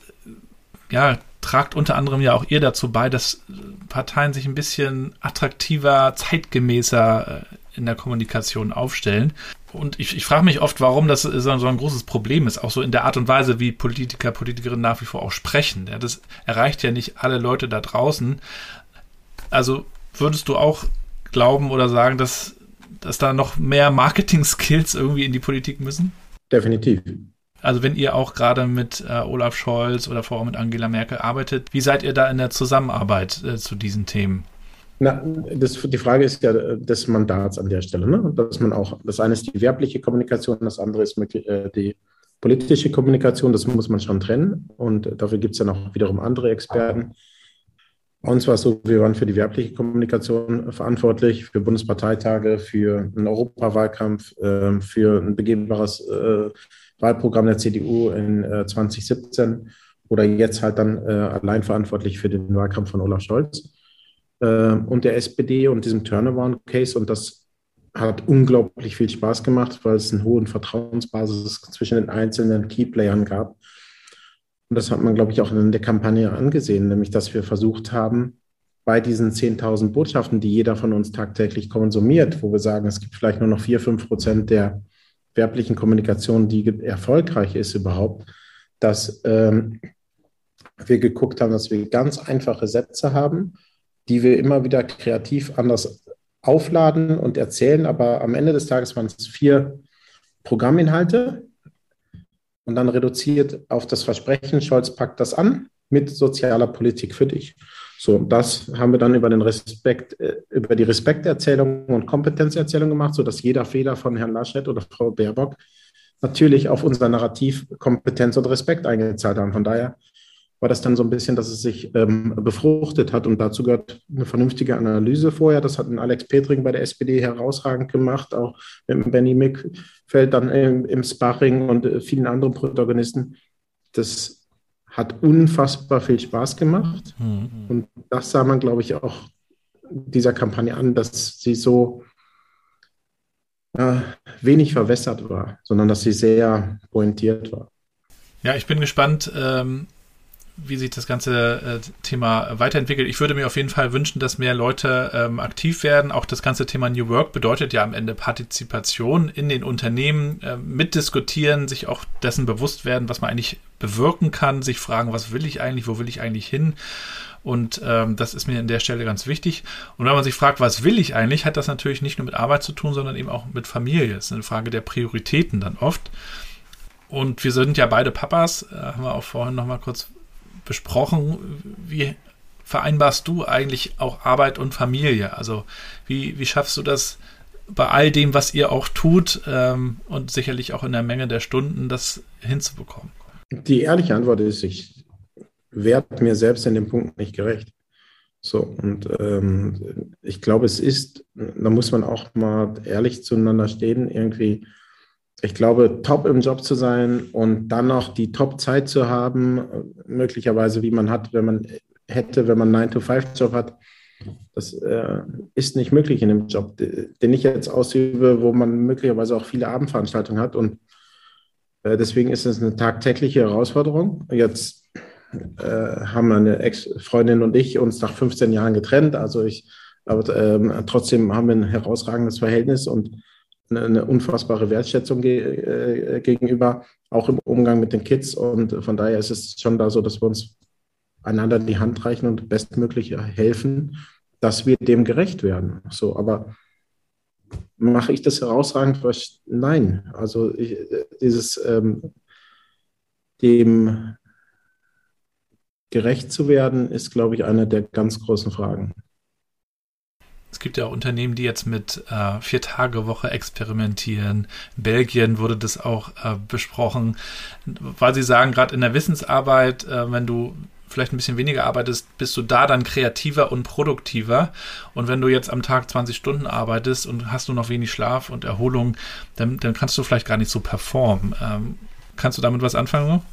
ja, tragt unter anderem ja auch ihr dazu bei, dass Parteien sich ein bisschen attraktiver, zeitgemäßer äh, in der Kommunikation aufstellen. Und ich, ich frage mich oft, warum das so, so, ein großes Problem ist, auch so in der Art und Weise, wie Politiker, Politikerinnen nach wie vor auch sprechen. Ja, das erreicht ja nicht alle Leute da draußen. Also würdest du auch glauben oder sagen, dass, dass da noch mehr Marketing-Skills irgendwie in die Politik müssen? Definitiv. Also wenn ihr auch gerade mit äh, Olaf Scholz oder vor allem mit Angela Merkel arbeitet, wie seid ihr da in der Zusammenarbeit äh, zu diesen Themen? Na, das, die Frage ist ja des Mandats an der Stelle. Ne? Dass man auch, das eine ist die werbliche Kommunikation, das andere ist äh, die politische Kommunikation. Das muss man schon trennen. Und dafür gibt es dann auch wiederum andere Experten. Bei uns war es so, wir waren für die werbliche Kommunikation verantwortlich, für Bundesparteitage, für einen Europawahlkampf, äh, für ein begehbares äh, Wahlprogramm der CDU in 2017 oder jetzt halt dann allein verantwortlich für den Wahlkampf von Olaf Scholz äh, und der SPD und diesem Turnaround-Case. Und das hat unglaublich viel Spaß gemacht, weil es eine hohe Vertrauensbasis zwischen den einzelnen Keyplayern gab. Und das hat man, glaube ich, auch in der Kampagne angesehen, nämlich dass wir versucht haben, bei diesen 10.000 Botschaften, die jeder von uns tagtäglich konsumiert, wo wir sagen, es gibt vielleicht nur noch 4, 5 Prozent der werblichen Kommunikation, die erfolgreich ist überhaupt, dass ähm, wir geguckt haben, dass wir ganz einfache Sätze haben die wir immer wieder kreativ anders aufladen und erzählen. Aber am Ende des Tages waren es vier Programminhalte und dann reduziert auf das Versprechen, Scholz packt das an mit sozialer Politik für dich. So, das haben wir dann über den Respekt, äh, über die Respekterzählung und Kompetenzerzählung gemacht, sodass jeder Fehler von Herrn Laschet oder Frau Baerbock natürlich auf unser Narrativ Kompetenz und Respekt eingezahlt haben. Von daher war das dann so ein bisschen, dass es sich ähm, befruchtet hat. Und dazu gehört eine vernünftige Analyse vorher. Das hat ein Alex Petring bei der SPD herausragend gemacht, auch mit Benny Mick fällt dann im, im Sparring und äh, vielen anderen Protagonisten. Das hat unfassbar viel Spaß gemacht. Mhm. Und das sah man, glaube ich, auch dieser Kampagne an, dass sie so äh, wenig verwässert war, sondern dass sie sehr pointiert war. Ja, ich bin gespannt, ähm, wie sich das ganze äh, Thema weiterentwickelt. Ich würde mir auf jeden Fall wünschen, dass mehr Leute ähm, aktiv werden. Auch das ganze Thema New Work bedeutet ja am Ende Partizipation in den Unternehmen, äh, mitdiskutieren, sich auch dessen bewusst werden, was man eigentlich bewirken kann, sich fragen, was will ich eigentlich, wo will ich eigentlich hin. Und ähm, das ist mir an der Stelle ganz wichtig. Und wenn man sich fragt, was will ich eigentlich, hat das natürlich nicht nur mit Arbeit zu tun, sondern eben auch mit Familie. Es ist eine Frage der Prioritäten dann oft. Und wir sind ja beide Papas, äh, haben wir auch vorhin nochmal kurz besprochen. Wie vereinbarst du eigentlich auch Arbeit und Familie? Also wie, wie schaffst du das bei all dem, was ihr auch tut ähm, und sicherlich auch in der Menge der Stunden, das hinzubekommen? Die ehrliche Antwort ist, ich werde mir selbst in dem Punkt nicht gerecht. So, und ähm, ich glaube, es ist, da muss man auch mal ehrlich zueinander stehen, irgendwie ich glaube, top im Job zu sein und dann noch die Top-Zeit zu haben, möglicherweise wie man hat, wenn man hätte, wenn man einen 9-to-5-Job hat, das äh, ist nicht möglich in dem Job, den ich jetzt ausübe, wo man möglicherweise auch viele Abendveranstaltungen hat. Und äh, deswegen ist es eine tagtägliche Herausforderung. Jetzt äh, haben meine Ex-Freundin und ich uns nach 15 Jahren getrennt. Also ich, aber ähm, trotzdem haben wir ein herausragendes Verhältnis und eine, unfassbare Wertschätzung ge äh, gegenüber, auch im Umgang mit den Kids. Und von daher ist es schon da so, dass wir uns einander die Hand reichen und bestmöglich helfen, dass wir dem gerecht werden. So, aber mache ich das herausragend? Nein. Also ich, dieses ähm, dem gerecht zu werden, ist, glaube ich, eine der ganz großen Fragen. Es gibt ja auch Unternehmen, die jetzt mit äh, Vier-Tage-Woche experimentieren. In Belgien wurde das auch äh, besprochen, weil sie sagen, gerade in der Wissensarbeit, äh, wenn du vielleicht ein bisschen weniger arbeitest, bist du da dann kreativer und produktiver. Und wenn du jetzt am Tag 20 Stunden arbeitest und hast nur noch wenig Schlaf und Erholung, dann, dann kannst du vielleicht gar nicht so performen. Ähm, kannst du damit was anfangen?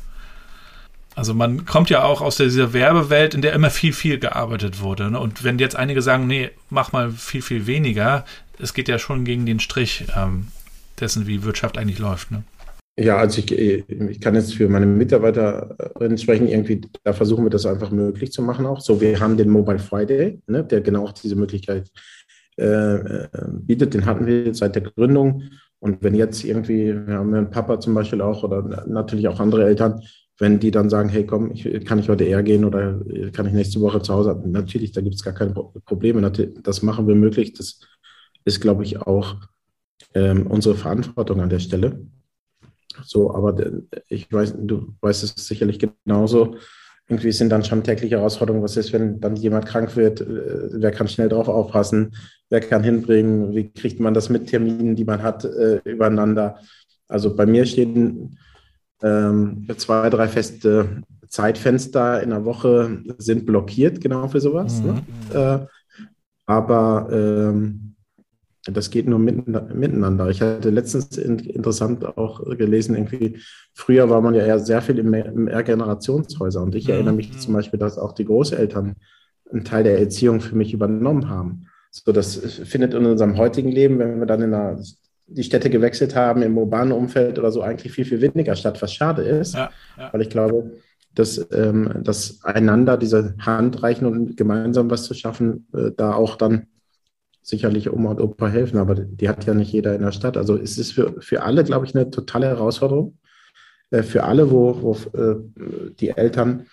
Also man kommt ja auch aus dieser Werbewelt, in der immer viel, viel gearbeitet wurde. Ne? Und wenn jetzt einige sagen, nee, mach mal viel, viel weniger, es geht ja schon gegen den Strich ähm, dessen, wie Wirtschaft eigentlich läuft. Ne? Ja, also ich, ich kann jetzt für meine Mitarbeiterinnen sprechen, irgendwie, da versuchen wir das einfach möglich zu machen auch. So, wir haben den Mobile Friday, ne, der genau auch diese Möglichkeit äh, äh bietet. Den hatten wir seit der Gründung. Und wenn jetzt irgendwie, wir haben einen Papa zum Beispiel auch oder natürlich auch andere Eltern, wenn die dann sagen, hey komm, ich, kann ich heute eher gehen oder kann ich nächste Woche zu Hause, natürlich, da gibt es gar keine Probleme. Das machen wir möglich. Das ist, glaube ich, auch ähm, unsere Verantwortung an der Stelle. So, aber ich weiß, du weißt es sicherlich genauso. irgendwie sind dann schon tägliche Herausforderungen. Was ist, wenn dann jemand krank wird? Äh, wer kann schnell drauf aufpassen? Wer kann hinbringen? Wie kriegt man das mit Terminen, die man hat, äh, übereinander? Also bei mir stehen ähm, zwei, drei feste Zeitfenster in der Woche sind blockiert, genau für sowas. Ne? Mhm. Ne? Äh, aber ähm, das geht nur miteinander. Ich hatte letztens interessant auch gelesen, irgendwie, früher war man ja eher sehr viel im Mehrgenerationshäuser. Und ich mhm. erinnere mich zum Beispiel, dass auch die Großeltern einen Teil der Erziehung für mich übernommen haben. So, das findet in unserem heutigen Leben, wenn wir dann in der, die Städte gewechselt haben, im urbanen Umfeld oder so, eigentlich viel, viel weniger statt, was schade ist. Ja, ja. Weil ich glaube, dass, ähm, dass einander diese Hand reichen und gemeinsam was zu schaffen, äh, da auch dann sicherlich Oma und Opa helfen, aber die hat ja nicht jeder in der Stadt. Also es ist für, für alle, glaube ich, eine totale Herausforderung. Äh, für alle, wo, wo äh, die Eltern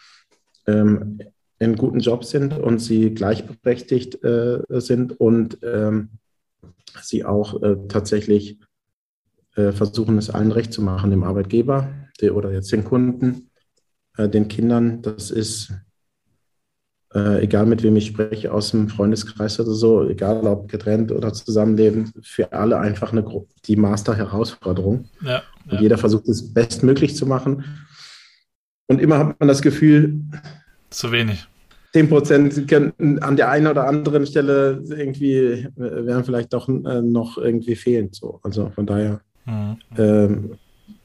ähm, in guten Jobs sind und sie gleichberechtigt äh, sind und ähm, sie auch äh, tatsächlich äh, versuchen, es allen recht zu machen, dem Arbeitgeber der, oder jetzt den Kunden, äh, den Kindern. Das ist äh, egal mit wem ich spreche, aus dem Freundeskreis oder so, egal ob getrennt oder zusammenleben, für alle einfach eine, die Master-Herausforderung. Ja, ja. Und jeder versucht es bestmöglich zu machen. Und immer hat man das Gefühl, zu wenig. 10 Prozent könnten an der einen oder anderen Stelle irgendwie, wären vielleicht doch äh, noch irgendwie fehlend. So. Also von daher mhm. ähm,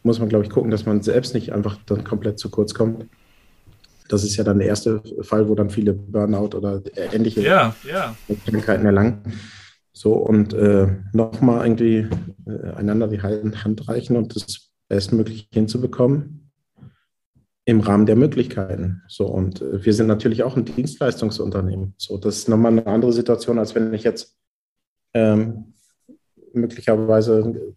muss man, glaube ich, gucken, dass man selbst nicht einfach dann komplett zu kurz kommt. Das ist ja dann der erste Fall, wo dann viele Burnout oder ähnliche ja, ja. Krankheiten erlangen. So und äh, nochmal irgendwie äh, einander die Hand reichen und das bestmöglich hinzubekommen im Rahmen der Möglichkeiten. So und äh, wir sind natürlich auch ein Dienstleistungsunternehmen. So, das ist nochmal eine andere Situation, als wenn ich jetzt ähm, möglicherweise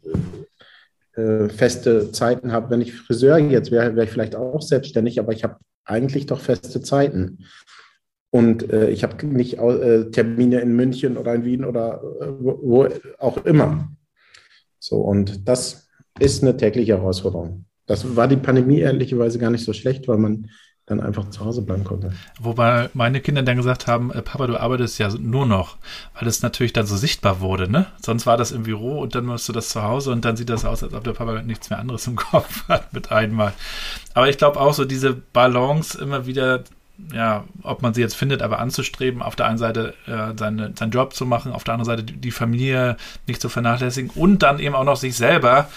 äh, feste Zeiten habe. Wenn ich Friseur jetzt wäre, wäre ich vielleicht auch selbstständig, aber ich habe eigentlich doch feste Zeiten. Und äh, ich habe nicht äh, Termine in München oder in Wien oder äh, wo, wo, auch immer. So, und das ist eine tägliche Herausforderung. Das war die Pandemie ehrlicherweise gar nicht so schlecht, weil man dann einfach zu Hause bleiben konnte. Wobei meine Kinder dann gesagt haben, äh, Papa, du arbeitest ja nur noch, weil es natürlich dann so sichtbar wurde, ne? Sonst war das im Büro und dann machst du das zu Hause und dann sieht das aus, als ob der Papa nichts mehr anderes im Kopf hat mit einmal. Aber ich glaube auch so diese Balance immer wieder ja, ob man sie jetzt findet, aber anzustreben, auf der einen Seite äh, seine, seinen Job zu machen, auf der anderen Seite die Familie nicht zu vernachlässigen und dann eben auch noch sich selber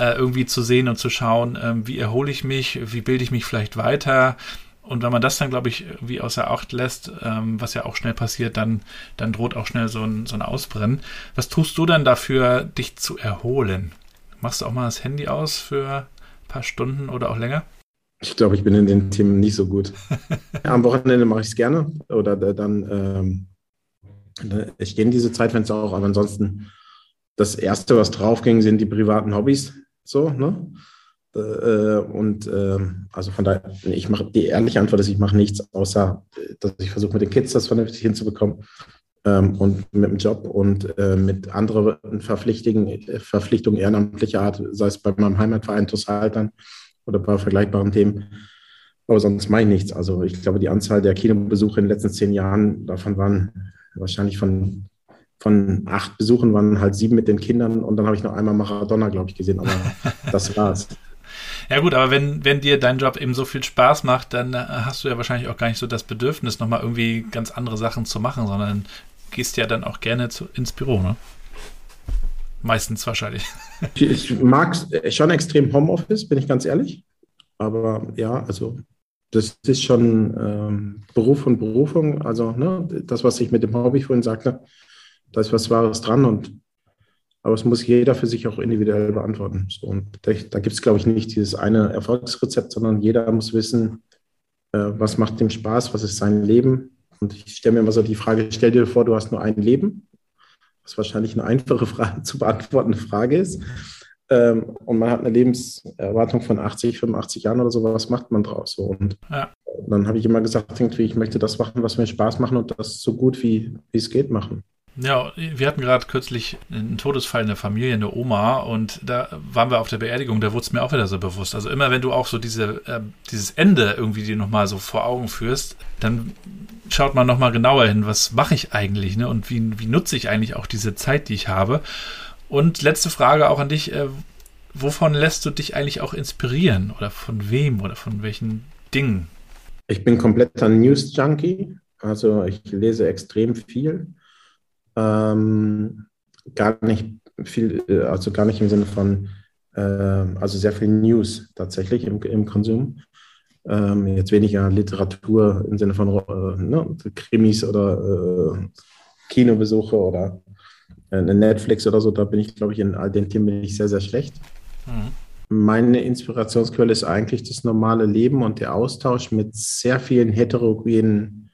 äh, irgendwie zu sehen und zu schauen, ähm, wie erhole ich mich, wie bilde ich mich vielleicht weiter. Und wenn man das dann, glaube ich, wie außer Acht lässt, ähm, was ja auch schnell passiert, dann, dann droht auch schnell so ein, so ein Ausbrennen. Was tust du dann dafür, dich zu erholen? Machst du auch mal das Handy aus für ein paar Stunden oder auch länger? Ich glaube, ich bin in den Themen nicht so gut. Am Wochenende mache ich es gerne oder dann, ähm, ich gehe in diese Zeitfenster auch, aber ansonsten das Erste, was draufging, sind die privaten Hobbys. So, ne? Äh, und äh, also von daher, ich mache die ehrliche Antwort ist, ich mache nichts, außer dass ich versuche mit den Kids das vernünftig hinzubekommen ähm, und mit dem Job und äh, mit anderen Verpflichtungen, Verpflichtungen ehrenamtlicher Art, sei es bei meinem Heimatverein Tussaltern oder bei vergleichbaren Themen. Aber sonst mache ich nichts. Also ich glaube, die Anzahl der Kinobesuche in den letzten zehn Jahren, davon waren wahrscheinlich von von acht Besuchen waren halt sieben mit den Kindern und dann habe ich noch einmal Maradona, glaube ich, gesehen, aber das war's. Ja gut, aber wenn, wenn dir dein Job eben so viel Spaß macht, dann äh, hast du ja wahrscheinlich auch gar nicht so das Bedürfnis, nochmal irgendwie ganz andere Sachen zu machen, sondern gehst ja dann auch gerne zu, ins Büro, ne? Meistens wahrscheinlich. Ich mag schon extrem Homeoffice, bin ich ganz ehrlich. Aber ja, also das ist schon ähm, Beruf und Berufung. Also ne, das, was ich mit dem Hobby vorhin sagte, da ist was Wahres dran und aber es muss jeder für sich auch individuell beantworten. So, und da, da gibt es, glaube ich, nicht dieses eine Erfolgsrezept, sondern jeder muss wissen, äh, was macht dem Spaß, was ist sein Leben. Und ich stelle mir immer so die Frage, stell dir vor, du hast nur ein Leben, was wahrscheinlich eine einfache Frage zu beantwortende Frage ist. Ähm, und man hat eine Lebenserwartung von 80, 85 Jahren oder so, was macht man draus? So, und ja. dann habe ich immer gesagt, irgendwie, ich möchte das machen, was mir Spaß macht und das so gut wie, wie es geht machen. Ja, wir hatten gerade kürzlich einen Todesfall in der Familie, eine Oma, und da waren wir auf der Beerdigung, da wurde es mir auch wieder so bewusst. Also immer wenn du auch so diese, äh, dieses Ende irgendwie dir nochmal so vor Augen führst, dann schaut man nochmal genauer hin, was mache ich eigentlich, ne? Und wie, wie nutze ich eigentlich auch diese Zeit, die ich habe? Und letzte Frage auch an dich, äh, wovon lässt du dich eigentlich auch inspirieren? Oder von wem oder von welchen Dingen? Ich bin kompletter News-Junkie, also ich lese extrem viel ähm, gar nicht viel, äh, also gar nicht im Sinne von, äh, also sehr viel News tatsächlich im, im Konsum. Ähm, jetzt weniger Literatur im Sinne von äh, ne, Krimis oder äh, Kinobesuche oder äh, Netflix oder so. Da bin ich, glaube ich, in all den Themen bin ich sehr, sehr schlecht. Mhm. Meine Inspirationsquelle ist eigentlich das normale Leben und der Austausch mit sehr vielen heterogenen,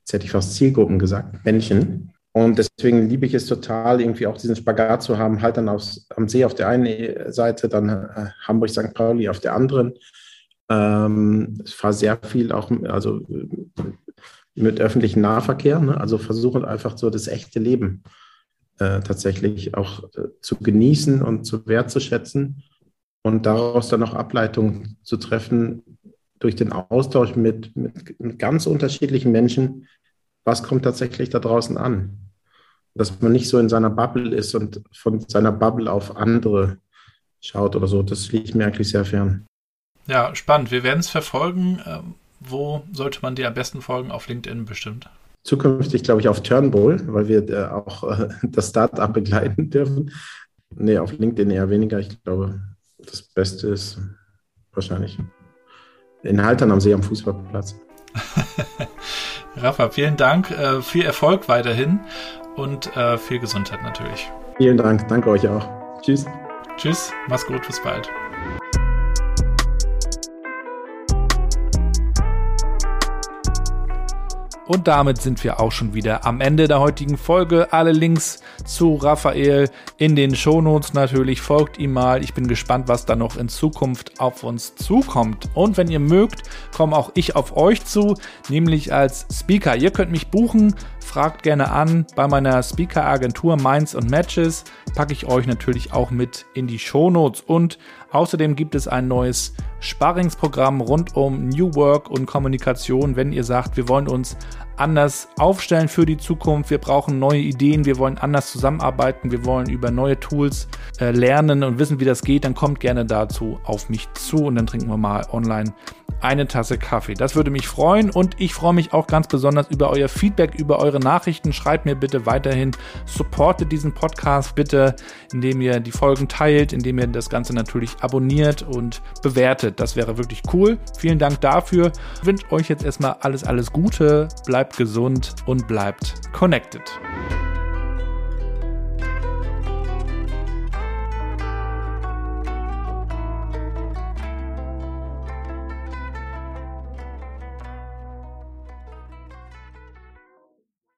jetzt hätte ich fast Zielgruppen gesagt, Menschen, und deswegen liebe ich es total, irgendwie auch diesen Spagat zu haben, halt dann aufs, am See auf der einen Seite, dann äh, Hamburg, St. Pauli auf der anderen. Ähm, ich fahre sehr viel auch, also mit öffentlichem Nahverkehr, ne? also versuche einfach so das echte Leben äh, tatsächlich auch äh, zu genießen und zu wertzuschätzen und daraus dann auch Ableitungen zu treffen durch den Austausch mit, mit, mit ganz unterschiedlichen Menschen. Was kommt tatsächlich da draußen an? Dass man nicht so in seiner Bubble ist und von seiner Bubble auf andere schaut oder so. Das liegt mir eigentlich sehr fern. Ja, spannend. Wir werden es verfolgen. Ähm, wo sollte man dir am besten folgen? Auf LinkedIn bestimmt. Zukünftig, glaube ich, auf Turnbull, weil wir äh, auch äh, das Startup begleiten dürfen. Nee, auf LinkedIn eher weniger. Ich glaube, das Beste ist wahrscheinlich in Haltern am See am Fußballplatz. Rafa, vielen Dank. Äh, viel Erfolg weiterhin und äh, viel Gesundheit natürlich. Vielen Dank, danke euch auch. Tschüss. Tschüss, mach's gut, bis bald. Und damit sind wir auch schon wieder am Ende der heutigen Folge. Alle Links zu Raphael in den Shownotes natürlich. Folgt ihm mal. Ich bin gespannt, was da noch in Zukunft auf uns zukommt. Und wenn ihr mögt, komme auch ich auf euch zu, nämlich als Speaker. Ihr könnt mich buchen. Fragt gerne an bei meiner Speaker-Agentur Minds und Matches. Packe ich euch natürlich auch mit in die Shownotes. Und außerdem gibt es ein neues Sparringsprogramm rund um New Work und Kommunikation, wenn ihr sagt, wir wollen uns anders aufstellen für die Zukunft. Wir brauchen neue Ideen, wir wollen anders zusammenarbeiten, wir wollen über neue Tools äh, lernen und wissen, wie das geht, dann kommt gerne dazu auf mich zu und dann trinken wir mal online eine Tasse Kaffee. Das würde mich freuen und ich freue mich auch ganz besonders über euer Feedback, über eure Nachrichten. Schreibt mir bitte weiterhin, supportet diesen Podcast bitte, indem ihr die Folgen teilt, indem ihr das Ganze natürlich abonniert und bewertet. Das wäre wirklich cool. Vielen Dank dafür. Ich wünsche euch jetzt erstmal alles, alles Gute. Bleibt gesund und bleibt connected.